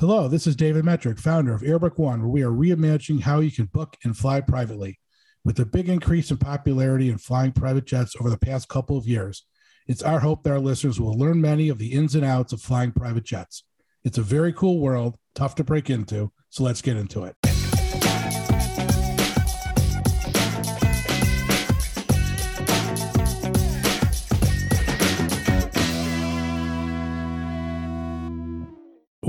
Hello, this is David Metric, founder of Airbook One, where we are reimagining how you can book and fly privately. With the big increase in popularity in flying private jets over the past couple of years, it's our hope that our listeners will learn many of the ins and outs of flying private jets. It's a very cool world, tough to break into, so let's get into it.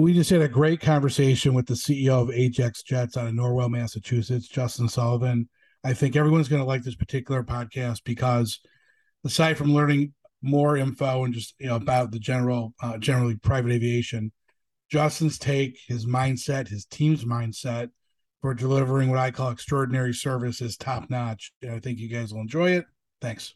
We just had a great conversation with the CEO of Ajax Jets out of Norwell, Massachusetts, Justin Sullivan. I think everyone's going to like this particular podcast because aside from learning more info and just you know about the general uh, generally private aviation, Justin's take, his mindset, his team's mindset for delivering what I call extraordinary service is top notch. And I think you guys will enjoy it. Thanks.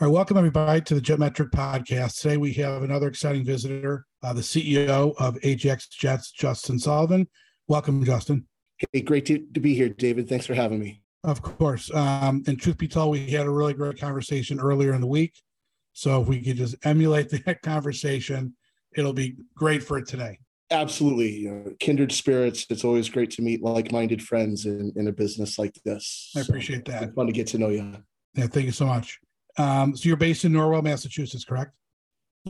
All right, welcome everybody to the Jetmetric podcast. Today we have another exciting visitor, uh, the CEO of Ajax Jets, Justin Sullivan. Welcome, Justin. Hey, great to, to be here, David. Thanks for having me. Of course. Um, and truth be told, we had a really great conversation earlier in the week. So if we could just emulate that conversation, it'll be great for today. Absolutely. kindred spirits. It's always great to meet like minded friends in, in a business like this. I appreciate so that. fun to get to know you. Yeah, thank you so much. Um, so you're based in Norwell, Massachusetts, correct?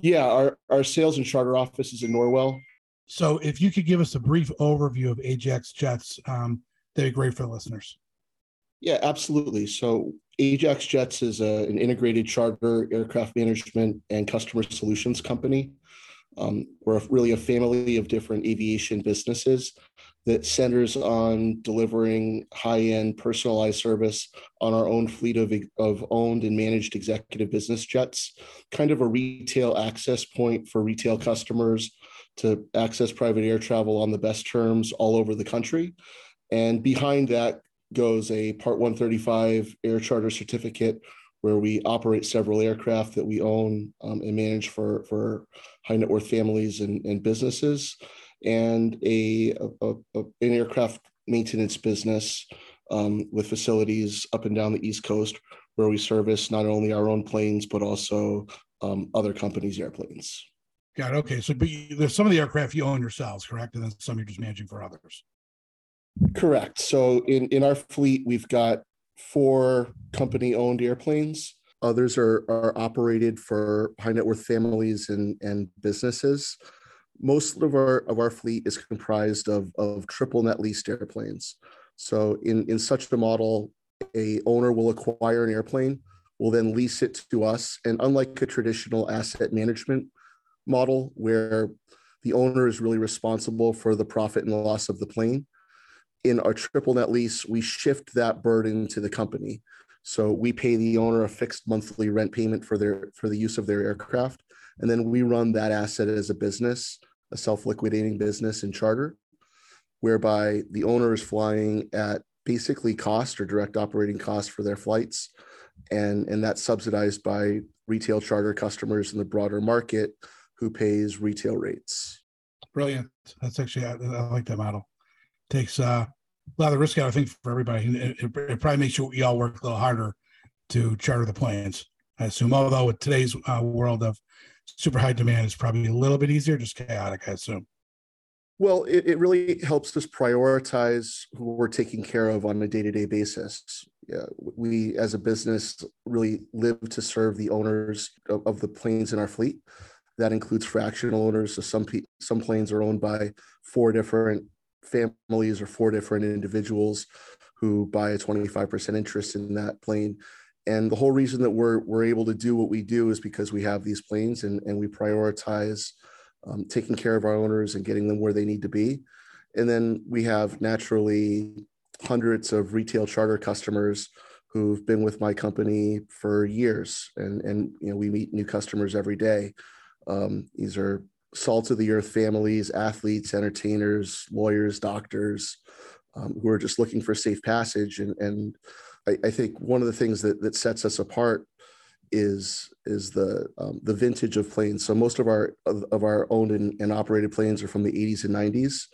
Yeah, our, our sales and charter office is in Norwell. So if you could give us a brief overview of Ajax Jets, um, that'd be great for the listeners. Yeah, absolutely. So Ajax Jets is a, an integrated charter aircraft management and customer solutions company. Um, we're really a family of different aviation businesses that centers on delivering high-end personalized service on our own fleet of, of owned and managed executive business jets, kind of a retail access point for retail customers to access private air travel on the best terms all over the country. And behind that goes a Part 135 air charter certificate where we operate several aircraft that we own um, and manage for, for high net worth families and, and businesses and a, a, a an aircraft maintenance business um, with facilities up and down the East Coast where we service not only our own planes but also um, other companies' airplanes. Got it. Okay, so but you, there's some of the aircraft you own yourselves, correct? And then some you're just managing for others. Correct. So in in our fleet, we've got four company-owned airplanes. Others are are operated for high net worth families and and businesses most of our of our fleet is comprised of of triple net leased airplanes. So in in such a model, a owner will acquire an airplane, will then lease it to us, and unlike a traditional asset management model where the owner is really responsible for the profit and loss of the plane, in our triple net lease, we shift that burden to the company. So we pay the owner a fixed monthly rent payment for their for the use of their aircraft and then we run that asset as a business, a self-liquidating business in charter, whereby the owner is flying at basically cost or direct operating cost for their flights. And, and that's subsidized by retail charter customers in the broader market who pays retail rates. Brilliant. That's actually, I, I like that model. Takes uh, a lot of risk out, I think, for everybody. It, it, it probably makes you, you all work a little harder to charter the planes. I assume, although with today's uh, world of super high demand is probably a little bit easier, just chaotic, I assume. Well, it, it really helps us prioritize who we're taking care of on a day to day basis. Yeah, we, as a business, really live to serve the owners of, of the planes in our fleet. That includes fractional owners. So some some planes are owned by four different families or four different individuals who buy a 25% interest in that plane and the whole reason that we're we're able to do what we do is because we have these planes and and we prioritize um, taking care of our owners and getting them where they need to be. And then we have naturally hundreds of retail charter customers who've been with my company for years. And and you know we meet new customers every day. Um, these are salt of the earth families athletes entertainers lawyers doctors um, who are just looking for safe passage and and I, I, think one of the things that that sets us apart is is the um, the vintage of planes. So most of our of, of our owned and, and, operated planes are from the 80s and 90s.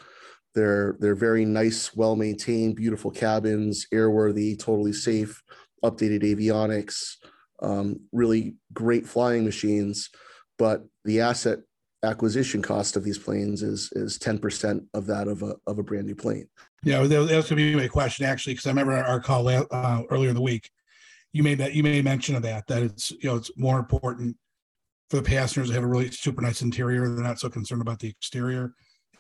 They're they're very nice, well maintained, beautiful cabins, airworthy, totally safe, updated avionics, um, really great flying machines. But the asset acquisition cost of these planes is is 10% of that of a of a brand new plane. Yeah, that was, going to be my question actually, because I remember our call uh, earlier in the week. You made that you made mention of that that it's you know it's more important for the passengers to have a really super nice interior. They're not so concerned about the exterior,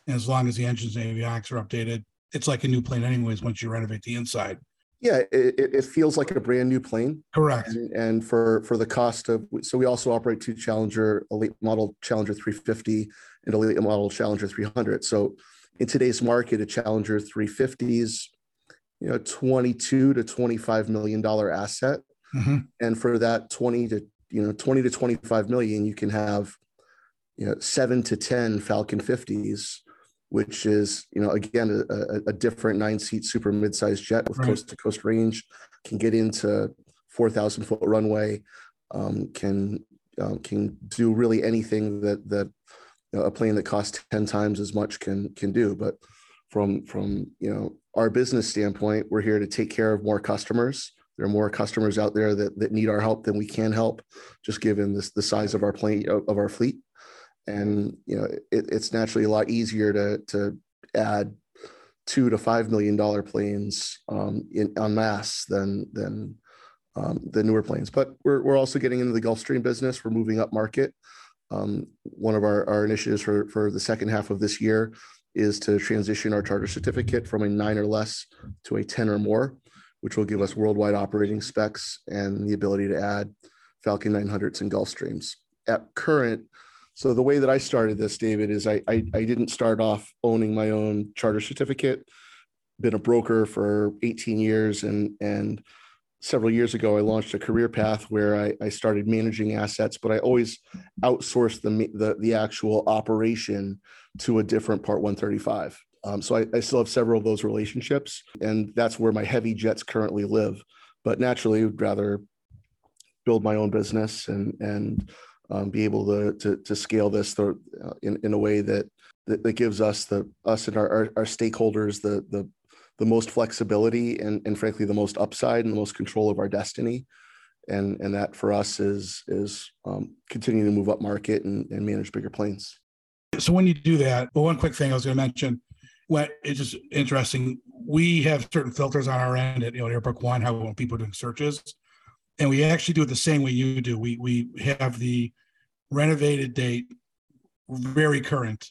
and as long as the engines and avionics are updated, it's like a new plane anyways. Once you renovate the inside. Yeah, it, it feels like a brand new plane. Correct. And, and, for for the cost of so we also operate two Challenger elite model Challenger 350 and elite model Challenger 300. So in today's market, a Challenger 350s, you know, 22 to 25 million dollar asset. Mm-hmm. And for that 20 to you know 20 to 25 million, you can have you know seven to 10 Falcon 50s which is you know again a, a different nine seat super mid-sized jet with right. coast to coast range can get into 4000 foot runway um, can um, can do really anything that that you know, a plane that costs 10 times as much can can do. But from from you know our business standpoint we're here to take care of more customers. There are more customers out there that, that need our help than we can help just given this the size of our plane of our fleet and you know it, it's naturally a lot easier to to add two to five million dollar planes um, in en than than um, the newer planes. But we're we're also getting into the Gulfstream business. We're moving up market. Um, one of our, our initiatives for for the second half of this year is to transition our charter certificate from a nine or less to a 10 or more, which will give us worldwide operating specs and the ability to add Falcon 900s and Gulfstreams. At current, so the way that I started this, David, is I, I, I didn't start off owning my own charter certificate. Been a broker for 18 years, and and several years ago I launched a career path where I, I started managing assets, but I always outsourced the the, the actual operation to a different Part 135. Um, so I, I still have several of those relationships, and that's where my heavy jets currently live. But naturally, would rather build my own business and and um, be able to, to, to scale this th- uh, in, in a way that, that, that gives us the us and our, our, our, stakeholders the the the most flexibility and, and frankly the most upside and the most control of our destiny. And and that for us is is um, continuing to move up market and, and manage bigger planes. So when you do that well one quick thing i was going to mention when it's just interesting we have certain filters on our end at you know one how when people are doing searches. And we actually do it the same way you do. We we have the renovated date very current,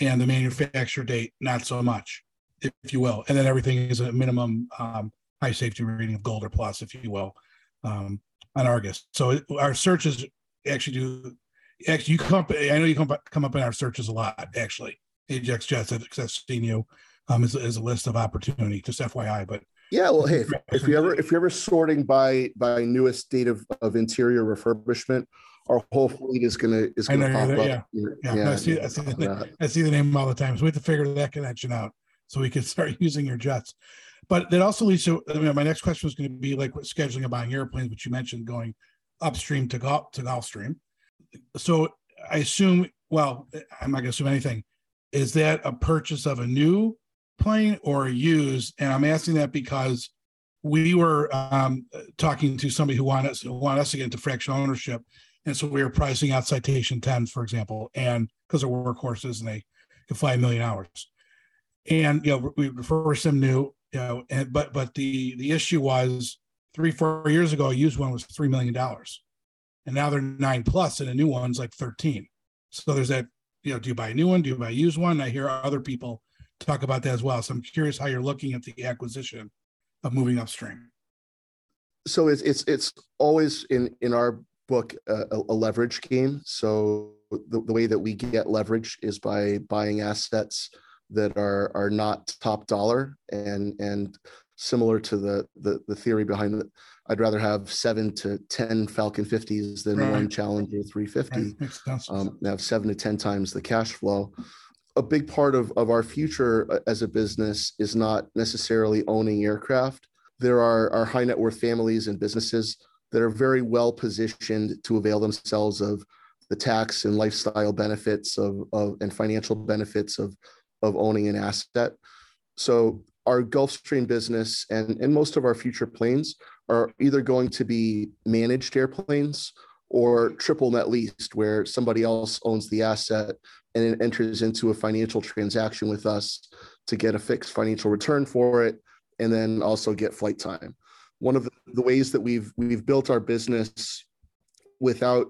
and the manufacture date not so much, if you will. And then everything is a minimum um, high safety rating of gold or plus, if you will, um, on Argus. So it, our searches actually do. Actually, you come. Up, I know you come come up in our searches a lot. Actually, Ajax Jets. I've seen you um, as, as a list of opportunity. Just FYI, but yeah, well, hey, if, if you ever if you're ever sorting by by newest date of, of interior refurbishment, our whole fleet is gonna is gonna pop up. Yeah, yeah. yeah. I, see, I, see the, I see the name all the time. So we have to figure that connection out so we can start using your jets. But that also leads to I mean, my next question was going to be like scheduling and buying airplanes, which you mentioned going upstream to Gulf to Gulfstream. So I assume, well, I'm not going to assume anything. Is that a purchase of a new plane or used? And I'm asking that because we were um, talking to somebody who wanted us, who wanted us to get into fractional ownership. And so we were pricing out Citation 10, for example, and because they're workhorses and they can fly a million hours. And you know, we reversed them new, you know, and but but the the issue was three, four years ago, a used one was three million dollars. And now they're nine plus, and a new one's like 13. So there's that, you know, do you buy a new one? Do you buy a used one? I hear other people talk about that as well. So I'm curious how you're looking at the acquisition of moving upstream. So it's it's it's always in in our book a, a leverage game. So the, the way that we get leverage is by buying assets that are are not top dollar and and similar to the the, the theory behind it. I'd rather have seven to ten Falcon 50s than right. one Challenger 350. Right. Um, have seven to ten times the cash flow a big part of, of our future uh, as a business is not necessarily owning aircraft. There are, are high net worth families and businesses that are very well positioned to avail themselves of the tax and lifestyle benefits of, of and financial benefits of, of owning an asset. So our Gulfstream business and, and most of our future planes are either going to be managed airplanes or triple net leased, where somebody else owns the asset and it enters into a financial transaction with us to get a fixed financial return for it, and then also get flight time. One of the ways that we've we've built our business without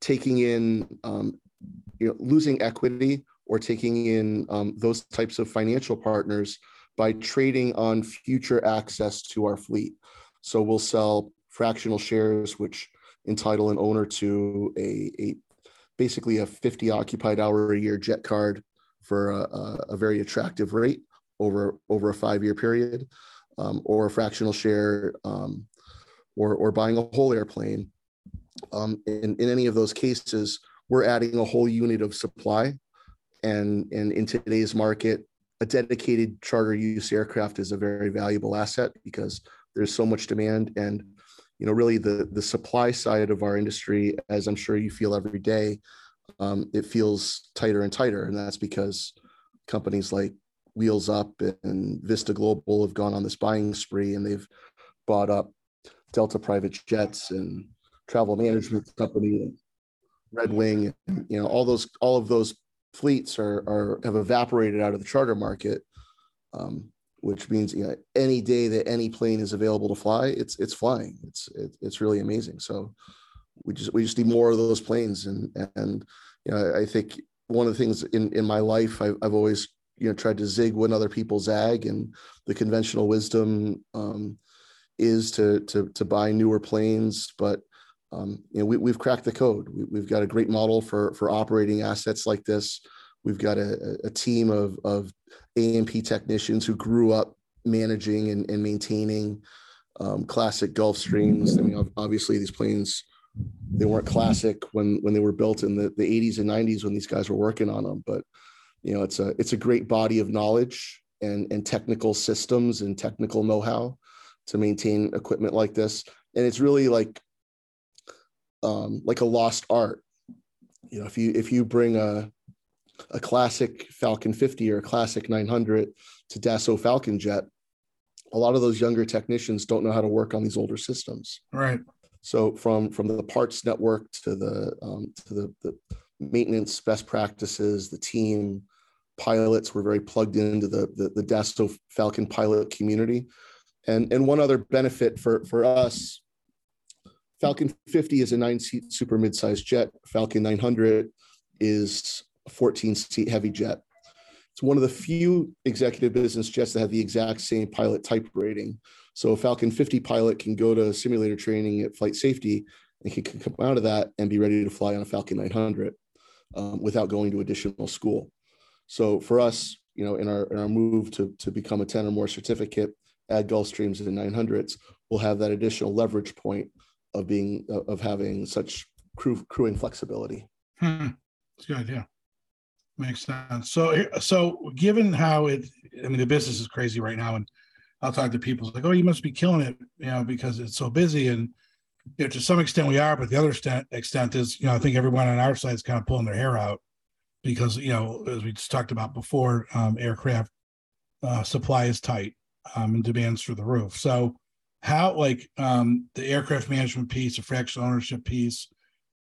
taking in um, you know losing equity or taking in um, those types of financial partners by trading on future access to our fleet. So we'll sell fractional shares, which entitle an owner to a, a basically a 50 occupied hour a year jet card for a, a very attractive rate over over a five year period, um, or a fractional share, um, or or buying a whole airplane. Um, in, in any of those cases, we're adding a whole unit of supply, and and in today's market, a dedicated charter use aircraft is a very valuable asset because there's so much demand and you know really the the supply side of our industry as i'm sure you feel every day um, it feels tighter and tighter and that's because companies like wheels up and vista global have gone on this buying spree and they've bought up delta private jets and travel management company red wing you know all those all of those fleets are, are have evaporated out of the charter market um, which means you know any day that any plane is available to fly, it's it's flying. It's it, it's really amazing. So we just we just need more of those planes, and and you know I think one of the things in in my life I've, I've always you know tried to zig when other people zag, and the conventional wisdom um, is to to to buy newer planes, but um, you know we, we've cracked the code. We, have got a great model for for operating assets like this. We've got a, a team of of A&P technicians who grew up managing and, and maintaining um, classic Gulfstreams. I mean, obviously these planes they weren't classic when when they were built in the, the 80s and 90s when these guys were working on them. But you know, it's a it's a great body of knowledge and and technical systems and technical know-how to maintain equipment like this. And it's really like um, like a lost art. You know, if you if you bring a a classic Falcon 50 or a classic 900 to Dassault Falcon Jet, a lot of those younger technicians don't know how to work on these older systems. Right. So from from the parts network to the um, to the, the maintenance best practices, the team pilots were very plugged into the the, the Falcon pilot community. And and one other benefit for for us, Falcon 50 is a nine seat super mid-sized jet. Falcon 900 is a 14 seat heavy jet. It's one of the few executive business jets that have the exact same pilot type rating. So a Falcon 50 pilot can go to simulator training at flight safety and can come out of that and be ready to fly on a Falcon 900 um, without going to additional school. So for us, you know, in our, in our move to, to become a 10 or more certificate, add Gulfstreams and 900s, we'll have that additional leverage point of being, of having such crew, crewing flexibility. Hmm. A good idea. Makes sense. So, so given how it, I mean, the business is crazy right now, and I'll talk to people like, "Oh, you must be killing it," you know, because it's so busy. And you know, to some extent, we are, but the other extent, extent is, you know, I think everyone on our side is kind of pulling their hair out because, you know, as we just talked about before, um, aircraft uh, supply is tight um, and demands through the roof. So, how like um, the aircraft management piece, the fractional ownership piece,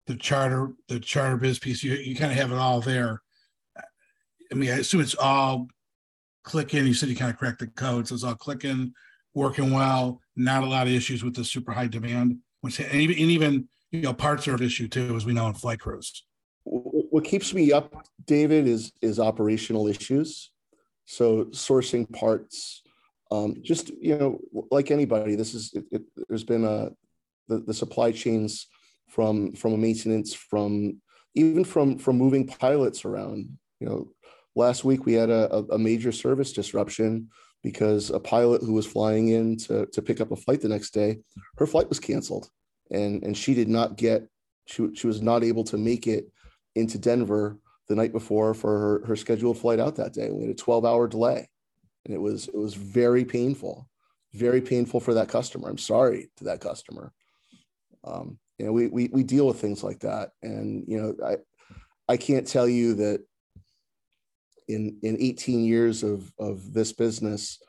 the charter, the charter biz piece, you you kind of have it all there I mean, I assume it's all clicking. You said you kind of cracked the code, so it's all clicking, working well. Not a lot of issues with the super high demand, which and even, and even you know parts are an issue too, as we know in flight crews. What keeps me up, David, is is operational issues. So sourcing parts, um, just you know, like anybody, this is it, it, there's been a the, the supply chains from from maintenance from even from from moving pilots around you know last week we had a, a major service disruption because a pilot who was flying in to, to pick up a flight the next day, her flight was canceled. And, and she did not get, she, she was not able to make it into Denver the night before for her, her scheduled flight out that day. We had a 12 hour delay and it was, it was very painful, very painful for that customer. I'm sorry to that customer. Um, you know, we, we, we deal with things like that. And, you know, I, I can't tell you that in in 18 years of of this business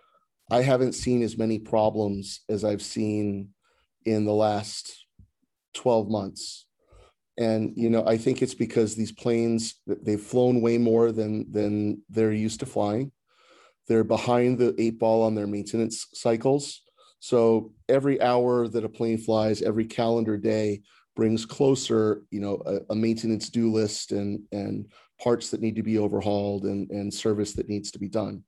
i haven't seen as many problems as i've seen in the last 12 months And you know, I think it's because these planes they've flown way more than than they're used to flying. They're behind the eight ball on their maintenance cycles. So every hour that a plane flies, every calendar day brings closer, you know, a, a maintenance due list and and parts that need to be overhauled and, and service that needs to be done.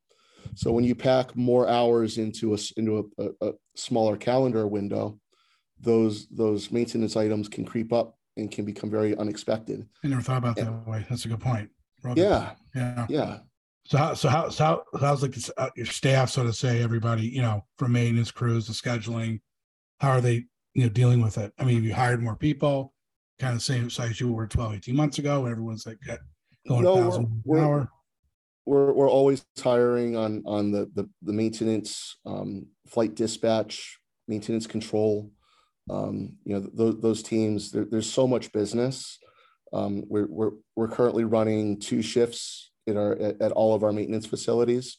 So when you pack more hours into a into a, a, a smaller calendar window, those those maintenance items can creep up and can become very unexpected. I never thought about that way. That's a good point. Yeah, yeah, yeah. So how so how so how, how's like uh, your staff, so to say, everybody, you know, from maintenance crews to scheduling, how are they, you know, dealing with it? I mean, have you hired more people, kind of same size you were 12, 18 months ago, everyone's like going no, a thousand we're, an hour? We're, we're always hiring on on the the, the maintenance, um, flight dispatch, maintenance control. Um, you know, th- those teams. There, there's so much business. Um, we're, we're we're currently running two shifts in our at, at all of our maintenance facilities,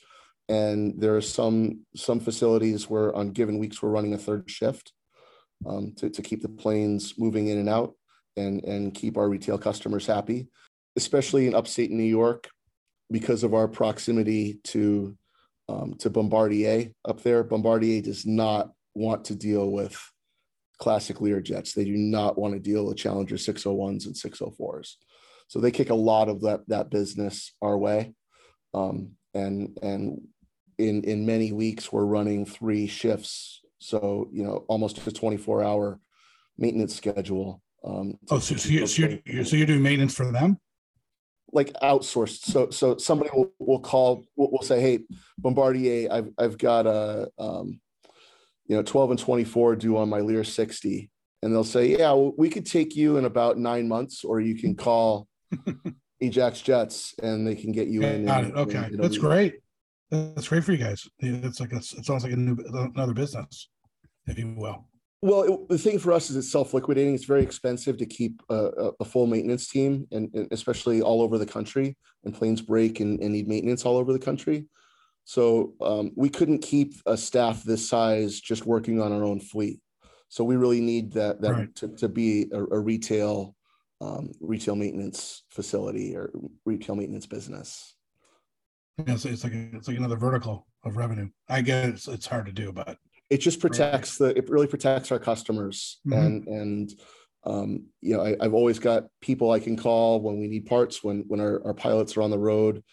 and there are some some facilities where on given weeks we're running a third shift um, to to keep the planes moving in and out and and keep our retail customers happy especially in upstate New York, because of our proximity to um, to Bombardier up there. Bombardier does not want to deal with classic Lear jets. They do not want to deal with Challenger 601s and 604s. So they kick a lot of that that business our way. Um, and and in in many weeks we're running three shifts. So you know almost a 24 hour maintenance schedule. Um, oh, so, so, you're, so, you're, so you're doing maintenance for them? like outsourced. So so somebody will, will call, will, will say, hey, Bombardier, I've I've got a um, you know 12 and 24 due on my Lear 60. And they'll say, yeah, we could take you in about nine months, or you can call Ajax Jets and they can get you in. Got it. Okay, that's great. That's great for you guys. It's like a, it sounds like a new another business, if you will. Well, it, the thing for us is it's self-liquidating. It's very expensive to keep a, a full maintenance team, and, and, especially all over the country. And planes break and, and need maintenance all over the country. So um, we couldn't keep a staff this size just working on our own fleet. So we really need that that right. to, to be a, a retail um, retail maintenance facility or retail maintenance business. Yeah, so it's like it's like another vertical of revenue. I guess it's, it's hard to do, but it just protects the it really protects our customers mm-hmm. and and um, you know I, have always got people i can call when we need parts when when our, our pilots are on the road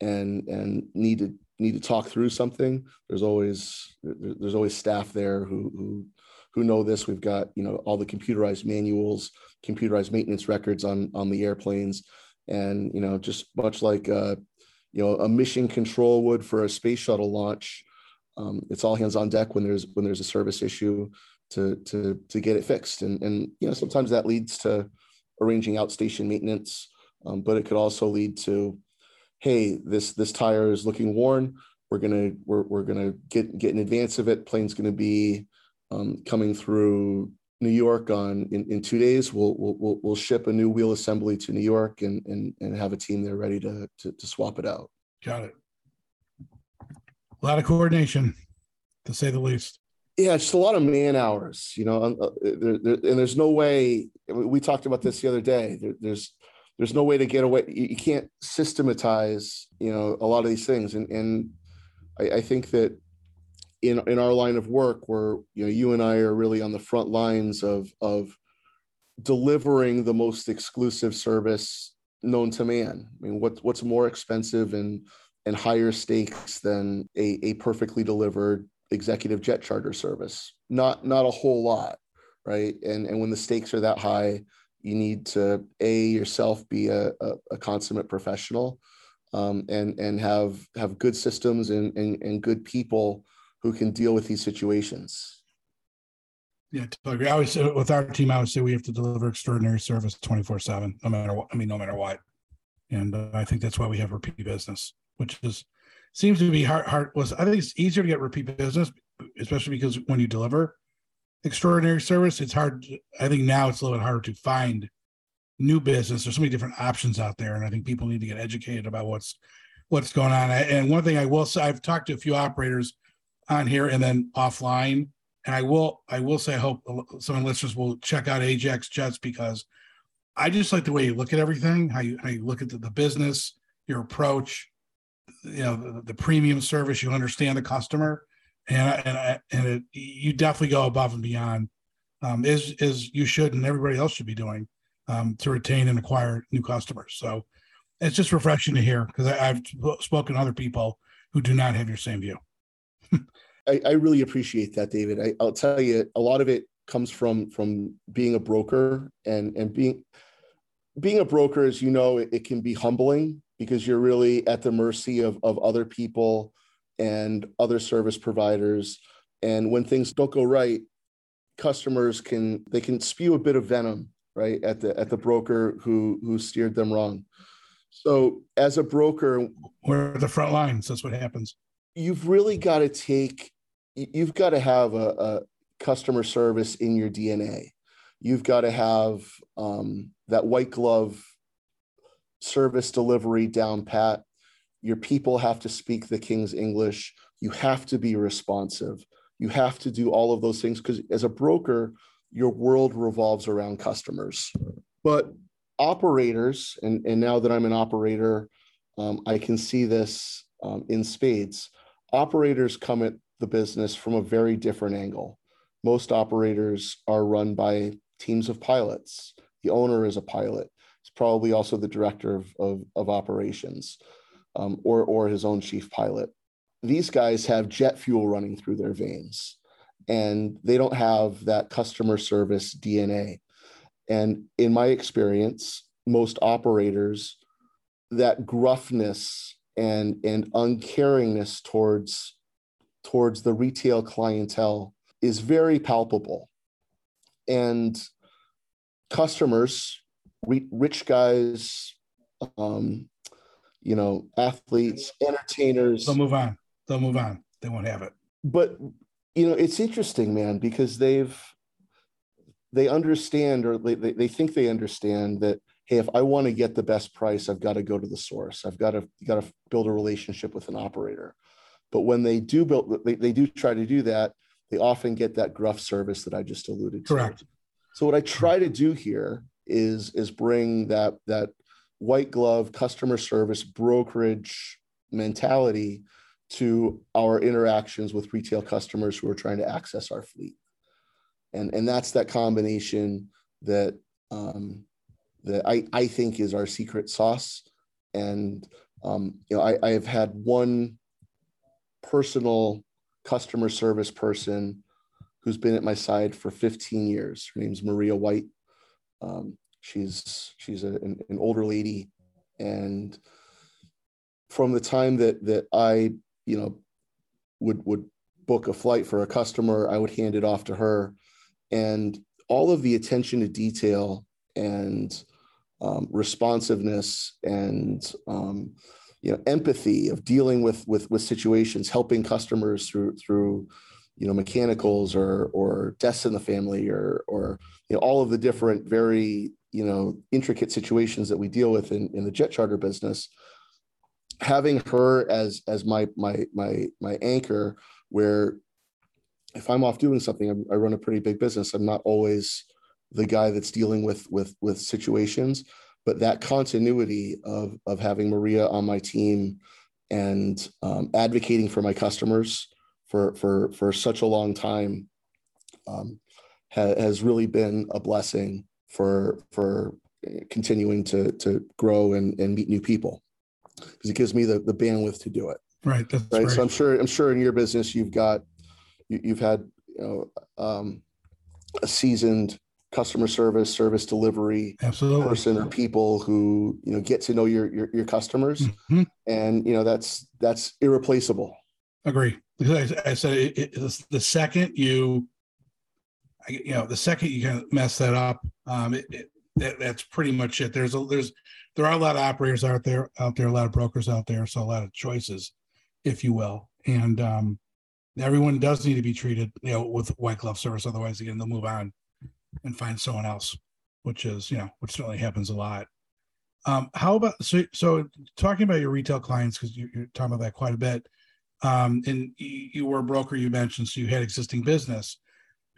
and and need to need to talk through something there's always there's always staff there who who who know this. We've got you know all the computerized manuals computerized maintenance records on on the airplanes. And you know just much like uh you know a mission control would for a space shuttle launch um, it's all hands on deck when there's when there's a service issue to to to get it fixed. And and you know sometimes that leads to arranging outstation maintenance um, but it could also lead to hey this this tire is looking worn we're gonna we're, we're gonna get get in advance of it plane's gonna be um, coming through New York on in, in two days we'll, we'll we'll ship a new wheel assembly to New York and and and have a team there ready to to, to swap it out got it a lot of coordination, to say the least. Yeah, it's just a lot of man hours, you know, uh, there, there, and there's no way. We talked about this the other day. There's there's no way to get away. You, can't systematize, you know, a lot of these things, and and I, I think that in in our line of work, where you know you and I are really on the front lines of of delivering the most exclusive service known to man. I mean, what what's more expensive and and higher stakes than a, a perfectly delivered executive jet charter service. Not not a whole lot, right? And and when the stakes are that high, you need to a yourself be a, a, a consummate professional, um, and and have have good systems and, and and good people who can deal with these situations. Yeah, totally. I always with our team, I would say we have to deliver extraordinary service twenty four seven, no matter what. I mean, no matter what. And uh, I think that's why we have repeat business which is seems to be. Hard was I think it's easier to get repeat business, especially because when you deliver extraordinary service, it's hard. I think now it's a little bit harder to find new business. There's so many different options out there, and I think people need to get educated about what's what's going on. And one thing I will say, I've talked to a few operators on here and then offline, and I will I will say I hope some listeners will check out Ajax Jets because I just like the way you look at everything, how you how you look at the, the business, your approach, you know, the, the, premium service. You understand the customer, and and and it, you definitely go above and beyond, um, as you should and everybody else should be doing um, to retain and acquire new customers. So it's just refreshing to hear because I've spoken to other people who do not have your same view. I, I, really appreciate that, David. I, I'll tell you, a lot of it comes from from being a broker and and being being a broker, as you know, it, it can be humbling because you're really at the mercy of of other people and other service providers. And when things don't go right, customers can they can spew a bit of venom right at the at the broker who who steered them wrong. So as a broker we're the front lines. That's what happens. You've really got to take you've got to have a, a customer service in your dna you've got to have um, that white glove service delivery down pat your people have to speak the king's english you have to be responsive you have to do all of those things because as a broker your world revolves around customers. But operators, and, and now that I'm an operator, um, I can see this um, in spades. Operators come at the business from a very different angle. Most operators are run by teams of pilots. The owner is a pilot. He's probably also the director of, of, of operations um, or, or his own chief pilot. These guys have jet fuel running through their veins and they don't have that customer service DNA. And in my experience, most operators, that gruffness and, and uncaringness towards, towards the retail clientele is very palpable. And customers, rich guys, um, you know, athletes, entertainers. They'll move on. They'll move on. They won't have it. But you know it's interesting man because they've they understand or they, they think they understand that hey if i want to get the best price i've got to go to the source i've got to got to build a relationship with an operator but when they do build they, they do try to do that they often get that gruff service that i just alluded to correct so what i try to do here is is bring that that white glove customer service brokerage mentality to our interactions with retail customers who are trying to access our fleet. And, and that's that combination that, um, that I, I think is our secret sauce. And um, you know, I, I have had one personal customer service person who's been at my side for 15 years. Her name's Maria White. Um, she's she's a, an, an older lady, and from the time that that I you know, would would book a flight for a customer, I would hand it off to her, and all of the attention to detail and um, responsiveness and um, you know empathy of dealing with with with situations, helping customers through through you know mechanicals or or deaths in the family or or you know all of the different very you know intricate situations that we deal with in, in the jet charter business having her as as my my my my anchor where if i'm off doing something i run a pretty big business i'm not always the guy that's dealing with with with situations but that continuity of of having maria on my team and um, advocating for my customers for for for such a long time um, ha, has really been a blessing for for continuing to to grow and, and meet new people because it gives me the, the bandwidth to do it. Right. that's right. So I'm sure I'm sure in your business you've got you, have had you know um, a seasoned customer service service delivery Absolutely. person or people who you know get to know your your, your customers mm-hmm. and you know that's that's irreplaceable agree because I, I said it, it, the second you you know the second you can mess that up um it, it, that, that's pretty much it there's a there's there are a lot of operators out there, out there, a lot of brokers out there, so a lot of choices, if you will, and um, everyone does need to be treated, you know, with white glove service. Otherwise, again, they'll move on and find someone else, which is, you know, which certainly happens a lot. Um, how about so? So talking about your retail clients because you, are talking about that quite a bit. Um, and you, you were a broker, you mentioned, so you had existing business.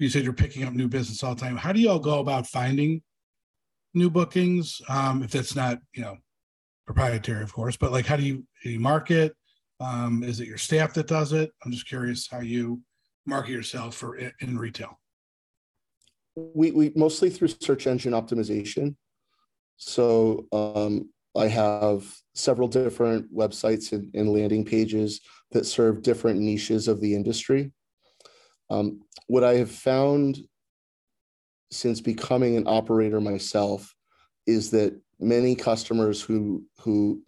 You said you're picking up new business all the time. How do you all go about finding new bookings? Um, if it's not, you know, proprietary, of course, but like how do you, do you market? Um, is it your staff that does it? I'm just curious how you market yourself for in, in retail. We, we mostly through search engine optimization. So um, I have several different websites and, and, landing pages that serve different niches of the industry. Um, what I have found since becoming an operator myself is that many customers who who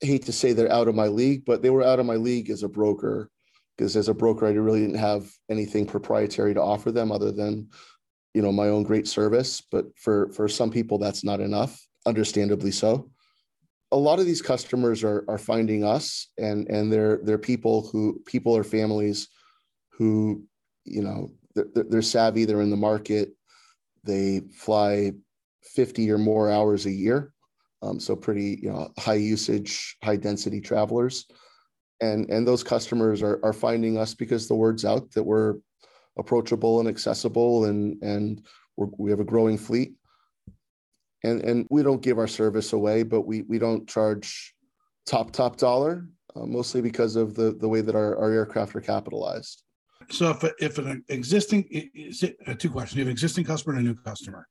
hate to say they're out of my league, but they were out of my league as a broker because as a broker, I really didn't have anything proprietary to offer them other than you know my own great service. But for for some people, that's not enough, understandably so. A lot of these customers are are finding us, and and they're they're people who people or families who you know they're, they're savvy, they're in the market, they fly 50 or more hours a year. Um, so pretty, you know, high usage, high density travelers. And, and those customers are, are finding us because the word's out that we're approachable and accessible and, and we have a growing fleet. And, and we don't give our service away, but we, we don't charge top, top dollar, uh, mostly because of the, the way that our, our aircraft are capitalized. So if if an existing is it, uh, two questions, you have an existing customer and a new customer.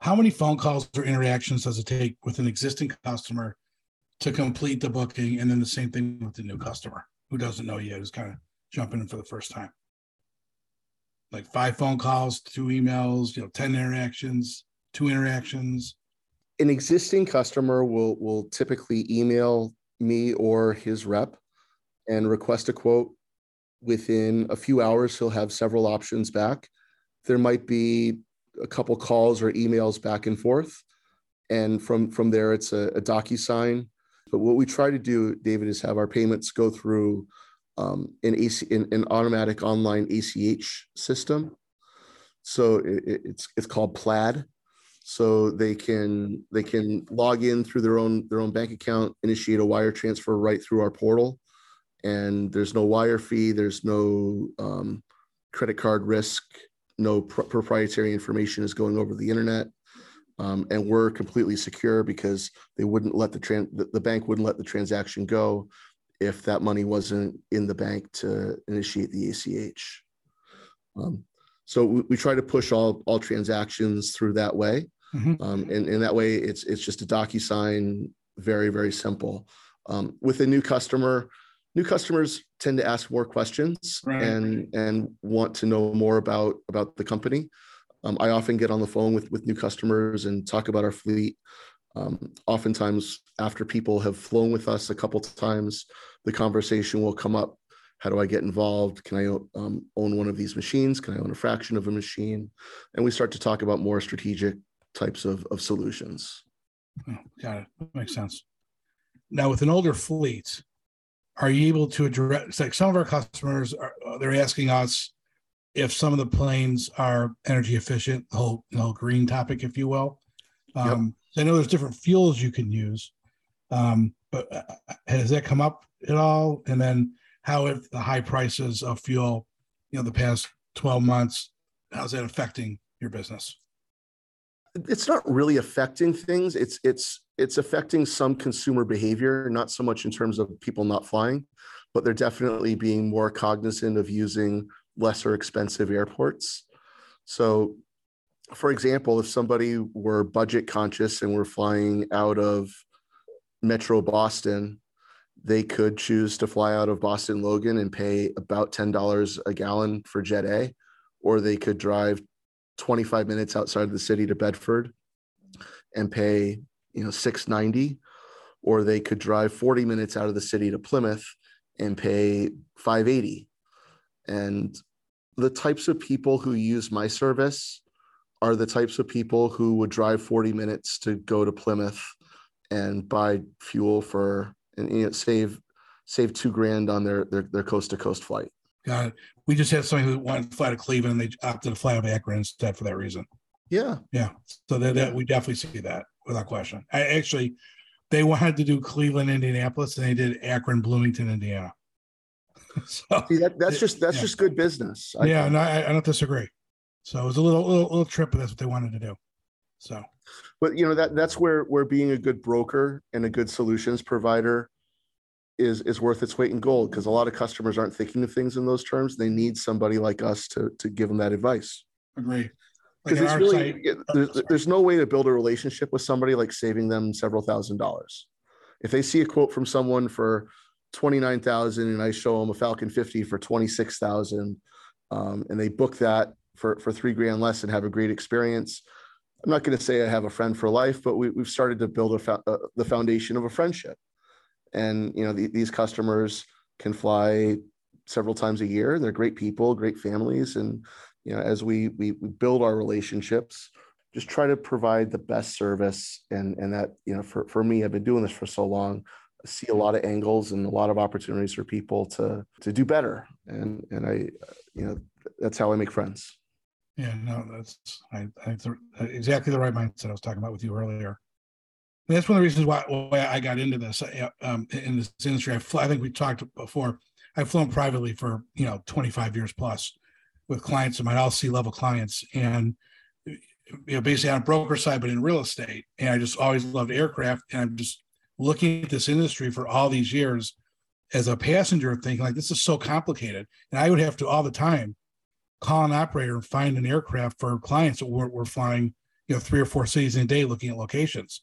How many phone calls or interactions does it take with an existing customer to complete the booking, and then the same thing with the new customer who doesn't know yet, who's kind of jumping in for the first time? Like five phone calls, two emails, you know, ten interactions, two interactions. An existing customer will will typically email me or his rep and request a quote within a few hours, he'll have several options back. There might be a couple calls or emails back and forth. And from, from there, it's a, a DocuSign. But what we try to do, David, is have our payments go through um, an, AC, an, an automatic online ACH system. So it, it's, it's called Plaid. So they can they can log in through their own their own bank account, initiate a wire transfer right through our portal, and there's no wire fee, there's no um, credit card risk, no pr- proprietary information is going over the internet. Um, and we're completely secure because they wouldn't let the, tran- the, the bank wouldn't let the transaction go if that money wasn't in the bank to initiate the ACH. Um, so we, we, try to push all all transactions through that way, mm-hmm. um, and, and that way it's it's just a DocuSign, very very simple. Um, with a new customer, new customers tend to ask more questions right. and and want to know more about about the company. Um, I often get on the phone with with new customers and talk about our fleet. Um, oftentimes, after people have flown with us a couple times, the conversation will come up. How do I get involved? Can I um, own one of these machines? Can I own a fraction of a machine? And we start to talk about more strategic types of, of solutions. Oh, got it. Makes sense. Now, with an older fleet, are you able to address like some of our customers are they're asking us if some of the planes are energy efficient the whole, the whole green topic if you will. Um, yep. i know there's different fuels you can use um, but uh, uh, has that come up at all? And then how have the high prices of fuel you know the past 12 months how's that affecting your business it's not really affecting things it's it's it's affecting some consumer behavior, not so much in terms of people not flying, but they're definitely being more cognizant of using lesser expensive airports. So, for example, if somebody were budget conscious and were flying out of Metro Boston, they could choose to fly out of Boston Logan and pay about $10 a gallon for Jet A, or they could drive 25 minutes outside of the city to Bedford and pay you know 690 or they could drive 40 minutes out of the city to Plymouth and pay 580 and the types of people who use my service are the types of people who would drive 40 minutes to go to Plymouth and buy fuel for and you know, save save two grand on their their, their coast to coast flight. Got it. We just had somebody who wanted to fly to Cleveland and they opted to fly to Akron instead for that reason. Yeah. Yeah. So that, that we definitely see that without question. I actually, they wanted to do Cleveland, Indianapolis, and they did Akron, Bloomington, Indiana. so See, that, that's just that's yeah. just good business. I yeah, think. no, I, I, don't disagree. So it was a little little, little trip, but that's what they wanted to do. So but you know that that's where where being a good broker and a good solutions provider is is worth its weight in gold because a lot of customers aren't thinking of things in those terms. They need somebody like us to to give them that advice. Agree. Because it's really site, there's, oh, there's no way to build a relationship with somebody like saving them several thousand dollars. If they see a quote from someone for twenty nine thousand and I show them a Falcon fifty for twenty six thousand, um, and they book that for for three grand less and have a great experience. I'm not going to say I have a friend for life, but we, have started to build a, uh, the foundation of a friendship and you know the, these customers can fly several times a year. They're great people great families. And you know as we we, we build our relationships just try to provide the best service. And and that you know for, for me i've been doing this for so long. I see a lot of angles and a lot of opportunities for people to to do better. And and i you know that's how i make friends. Yeah no that's i, I exactly the right mindset i was talking about with you earlier that's one of the reasons why, why I got into this uh, um, in this industry. I, fl- I think we talked before. I've flown privately for you know 25 years plus with clients of mine, all C level clients, and you know basically on a broker side, but in real estate. And I just always loved aircraft, and I'm just looking at this industry for all these years as a passenger, thinking like this is so complicated, and I would have to all the time call an operator and find an aircraft for clients that were, were flying you know three or four cities in a day looking at locations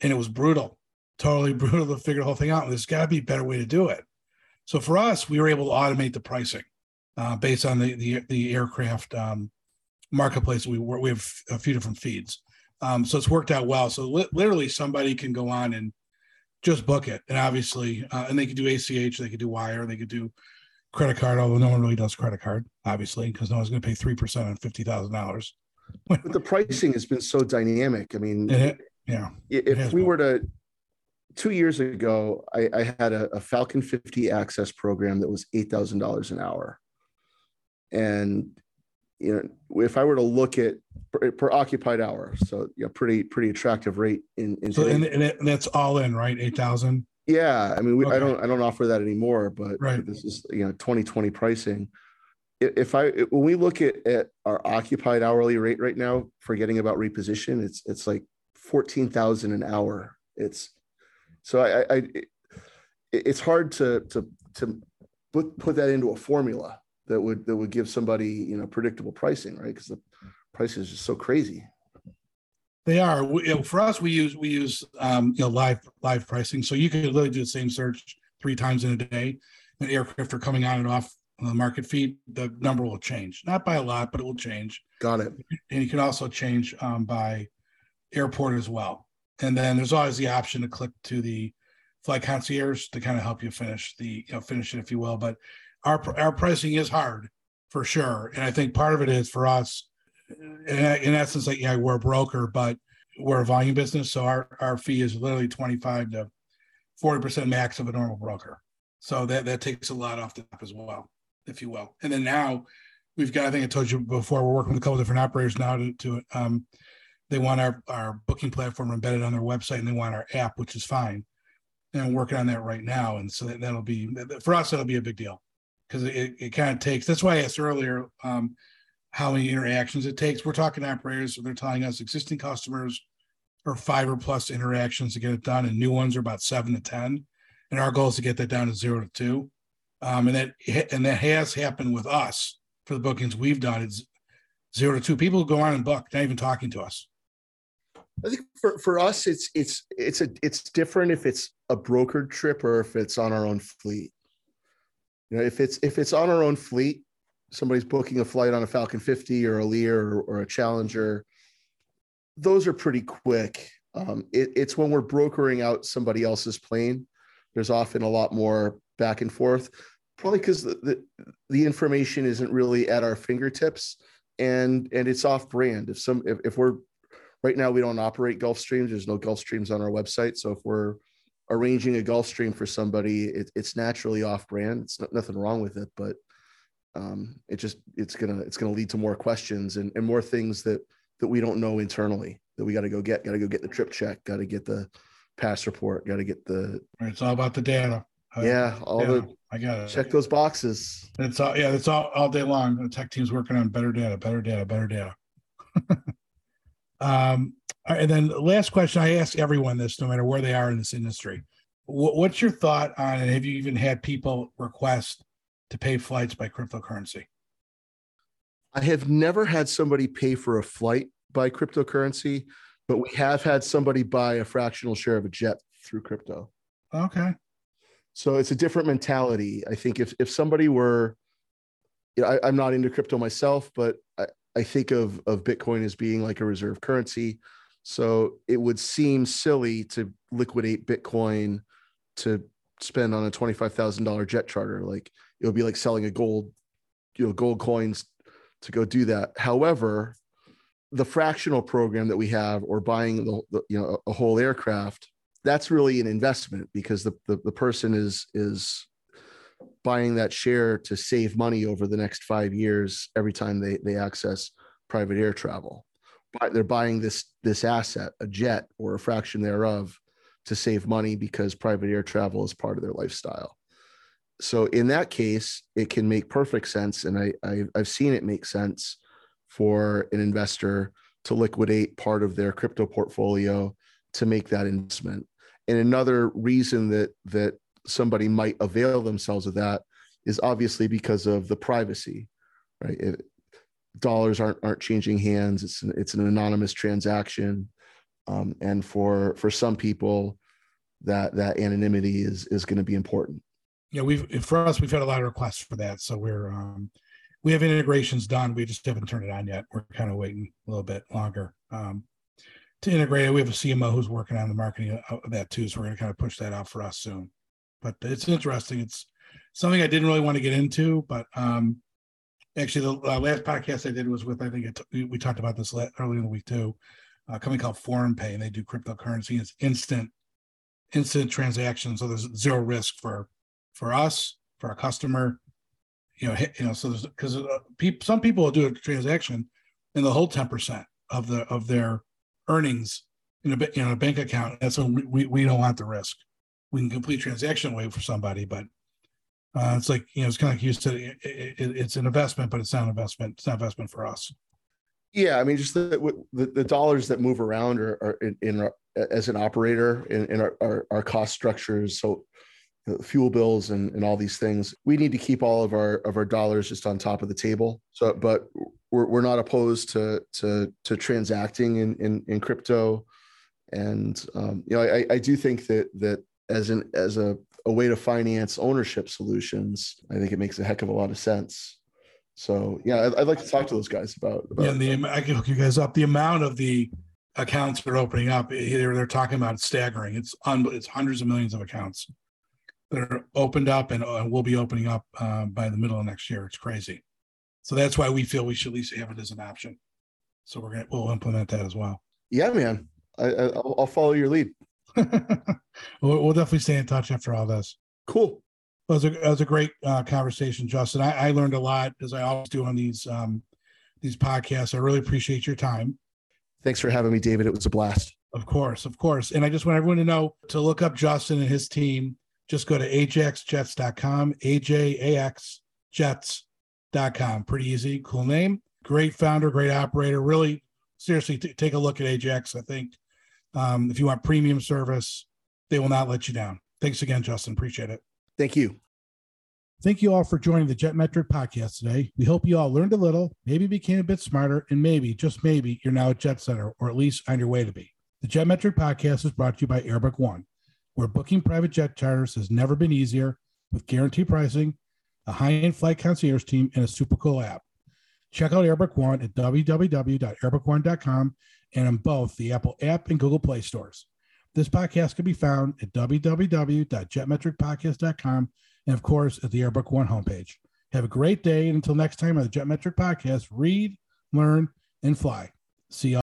and it was brutal, totally brutal to figure the whole thing out. There's got to be a better way to do it. So for us, we were able to automate the pricing uh, based on the the, the aircraft um, marketplace. We we have a few different feeds, um, so it's worked out well. So li- literally, somebody can go on and just book it, and obviously, uh, and they could do ACH, they could do wire, they could do credit card. Although no one really does credit card, obviously, because no one's going to pay three percent on fifty thousand dollars. but the pricing has been so dynamic. I mean, it, yeah. If we were to, two years ago, I, I had a, a, Falcon 50 access program that was $8,000 an hour. And, you know, if I were to look at per, per occupied hour, so yeah, pretty, pretty attractive rate in, in so, and, and, and, that's all in, right? 8,000. Yeah. I mean, we, okay. I don't, I don't offer that anymore, but right. this is, you know, 2020 pricing if I when we look at, at our occupied hourly rate right now, forgetting about reposition, it's it's like fourteen thousand an hour. It's so I, I it, it's hard to to to put put that into a formula that would that would give somebody you know predictable pricing, right? Because the price is just so crazy. They are. We, you know, for us, we use we use um, you know live live pricing, so you can literally do the same search three times in a day. And aircraft are coming on and off the market feed, the number will change, not by a lot, but it will change. Got it. And you can also change um, by airport as well. And then there's always the option to click to the flight concierge to kind of help you finish the you know finish it if you will. But our our pricing is hard for sure, and I think part of it is for us. In, in essence, like yeah, we're a broker, but we're a volume business, so our our fee is literally 25 to 40 percent max of a normal broker. So that that takes a lot off the top as well, if you will. And then now we've got, I think I told you before, we're working with a couple different operators now to to um, they want our, our booking platform embedded on their website and they want our app, which is fine. And I'm working on that right now. And so that, that'll be, for us, that'll be a big deal because it, it kind of takes, that's why I asked earlier um, how many interactions it takes. We're talking to operators, they're telling us existing customers are five or plus interactions to get it done, and new ones are about seven to 10. And our goal is to get that down to zero to two. Um, and that and that has happened with us for the bookings we've done. It's zero to two. People go on and book, not even talking to us. I think for, for us, it's it's it's a it's different if it's a brokered trip or if it's on our own fleet. You know, if it's if it's on our own fleet, somebody's booking a flight on a Falcon 50 or a Lear or, or a Challenger, those are pretty quick. Um, it, it's when we're brokering out somebody else's plane. There's often a lot more back and forth, probably because the, the the information isn't really at our fingertips and and it's off brand. If some if, if we're Right now, we don't operate Gulfstreams. There's no Gulfstreams on our website. So if we're arranging a Gulfstream for somebody, it, it's naturally off brand. It's not, nothing wrong with it, but um, it just it's gonna it's gonna lead to more questions and, and more things that that we don't know internally that we got to go get. Got to go get the trip check. Got to get the pass report. Got to get the. It's all about the data. Yeah, all the. I got it. Check those boxes. It's all yeah. It's all all day long. The tech team's working on better data, better data, better data. Um, and then last question I ask everyone this, no matter where they are in this industry. What's your thought on it? Have you even had people request to pay flights by cryptocurrency? I have never had somebody pay for a flight by cryptocurrency, but we have had somebody buy a fractional share of a jet through crypto. Okay. So it's a different mentality. I think if if somebody were, you know, I, am not into crypto myself, but I, I think of of Bitcoin as being like a reserve currency. So it would seem silly to liquidate Bitcoin to spend on a $25,000 jet charter. Like it would be like selling a gold, you know, gold coins to go do that. However, the fractional program that we have or buying the, the you know a whole aircraft that's really an investment because the, the, the person is is buying that share to save money over the next five years every time they they access private air travel. But they're buying this this asset a jet or a fraction thereof to save money because private air travel is part of their lifestyle. So in that case it can make perfect sense and I, I i've seen it make sense for an investor to liquidate part of their crypto portfolio to make that investment. And another reason that that somebody might avail themselves of that is obviously because of the privacy right? It, dollars aren't aren't changing hands. It's an, it's an anonymous transaction. Um, and for for some people that that anonymity is is going to be important. Yeah we've for us we've had a lot of requests for that. So we're um we have integrations done. We just haven't turned it on yet. We're kind of waiting a little bit longer um to integrate it. We have a cmo who's working on the marketing of that too. So we're going to kind of push that out for us soon but it's interesting. It's something i didn't really want to get into but um actually the uh, last podcast i did was with i think it, we talked about this earlier in the week too a company called ForumPay and they do cryptocurrency. It's instant instant transactions so there's zero risk for for us for our customer you know you know so there's because uh, some people will do a transaction and they'll hold 10% of the of their earnings in a in a bank account. When we, we, we don't want the risk we can complete transaction away for somebody but uh, it's like you know it's kind of like you said it, it, it's an investment but it's not an investment it's not investment for us. Yeah i mean just the the, the dollars that move around are, are in, in our, as an operator in, in our, our, our cost structures so fuel bills and, and all these things we need to keep all of our of our dollars just on top of the table. So but we're, we're not opposed to to to transacting in in, in crypto. And um, you know I, I do think that that as an as a, a way to finance ownership solutions i think it makes a heck of a lot of sense so yeah i'd, I'd like to talk to those guys about, about yeah the i can hook you guys up the amount of the accounts that are opening up they're, they're talking about staggering it's un, it's hundreds of millions of accounts that are opened up and uh, will be opening up uh, by the middle of next year. It's crazy. So that's why we feel we should at least have it as an option. So we're gonna we'll implement that as well. Yeah, man. I, I will follow your lead. We'll, we'll, definitely stay in touch after all this. Cool. It was a, it was a great uh, conversation, Justin. I, I, learned a lot as I always do on these um, these podcasts. I really appreciate your time. Thanks for having me, David. It was a blast. Of course, of course. And I just want everyone to know to look up Justin and his team just go to ajaxjets.com, ajaxjets.com. Pretty easy, cool name. Great founder, great operator. Really, seriously, t- take a look at Ajax. I think um, if you want premium service, they will not let you down. Thanks again, Justin. Appreciate it. Thank you. Thank you all for joining the Jetmetric podcast today. We hope you all learned a little, maybe became a bit smarter, and maybe, just maybe, you're now a jet setter or at least on your way to be. The Jetmetric podcast is brought to you by Airbook One where booking private jet charters has never been easier with guaranteed pricing, a high-end flight concierge team, and a super cool app. Check out Airbook One at www.airbookone.com and on both the Apple app and Google Play stores. This podcast can be found at www.jetmetricpodcast.com and, of course, at the Airbook One homepage. Have a great day, and until next time on the Jetmetric Podcast, read, learn, and fly. See you